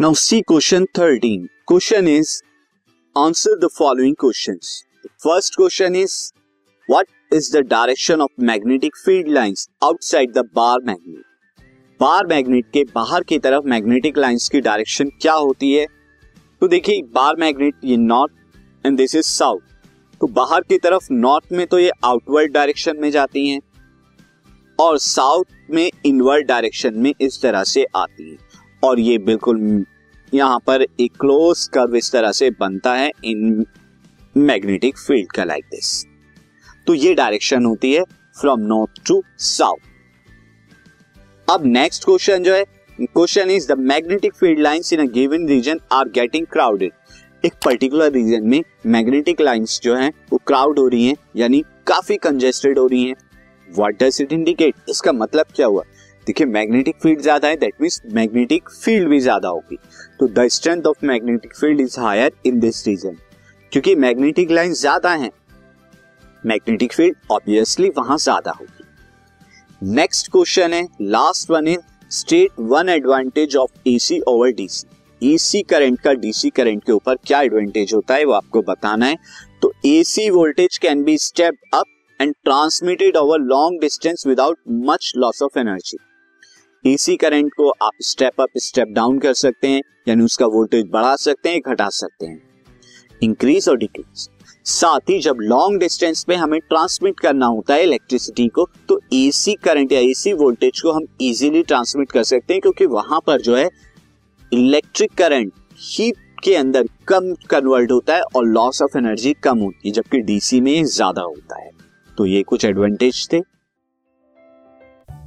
Now see question thirteen question is answer the following question first question is what is the direction of magnetic field lines outside the bar magnet bar magnet के बाहर की तरफ़ magnetic lines की direction क्या होती है? तो देखिए बार मैग्नेट ये north end this is south तो बाहर की तरफ़ नॉर्थ में तो ये आउटवर्ड डायरेक्शन में जाती हैं और साउथ में इनवर्ड डायरेक्शन में इस तरह से आती है। और ये बिल्कुल यहाँ पर एक क्लोज कर्व इस तरह से बनता है इन मैग्नेटिक फ़ील्ड का लाइक दिस तो ये डायरेक्शन होती है फ्रॉम नॉर्थ टू साउथ अब नेक्स्ट क्वेश्चन जो है question is the magnetic field lines in a given region are getting crowded एक पर्टिकुलर रीजन में मैग्नेटिक लाइंस जो हैं, वो क्राउड हो रही हैं, यानी काफ़ी कंजेस्टेड हो रही हैं। व्हाट डज इट इंडिकेट इसका मतलब क्या हुआ? देखिए मैग्नेटिक फ़ील्ड ज़्यादा है दैट मीन्स मैग्नेटिक फ़ील्ड भी ज़्यादा होगी। तो the strength of magnetic field is higher in this region क्योंकि मैग्नेटिक लाइन ज़्यादा है मैग्नेटिक फ़ील्ड ऑब्वियसली वहाँ ज़्यादा होगी। नेक्स्ट क्वेश्चन है last one is state one advantage of AC over DC AC current का डीसी करंट के ऊपर क्या एडवांटेज होता है, वो आपको बताना है। तो AC voltage can be step up and transmitted over long distance without much loss of energy AC current को आप स्टेप अप स्टेप डाउन कर सकते हैं, यानी उसका वोल्टेज बढ़ा सकते हैं, घटा सकते हैं। इंक्रीज और डिक्रीज साथ ही जब लॉन्ग डिस्टेंस पे हमें ट्रांसमिट करना होता है इलेक्ट्रिसिटी को तो एसी करंट या एसी वोल्टेज को हम इजीली ट्रांसमिट कर सकते हैं, क्योंकि वहाँ पर जो है इलेक्ट्रिक करंट हीट के अंदर कम कन्वर्ट होता है और लॉस ऑफ़ एनर्जी कम होती है, जबकि डीसी में ज़्यादा होता है। तो ये कुछ एडवांटेज थे।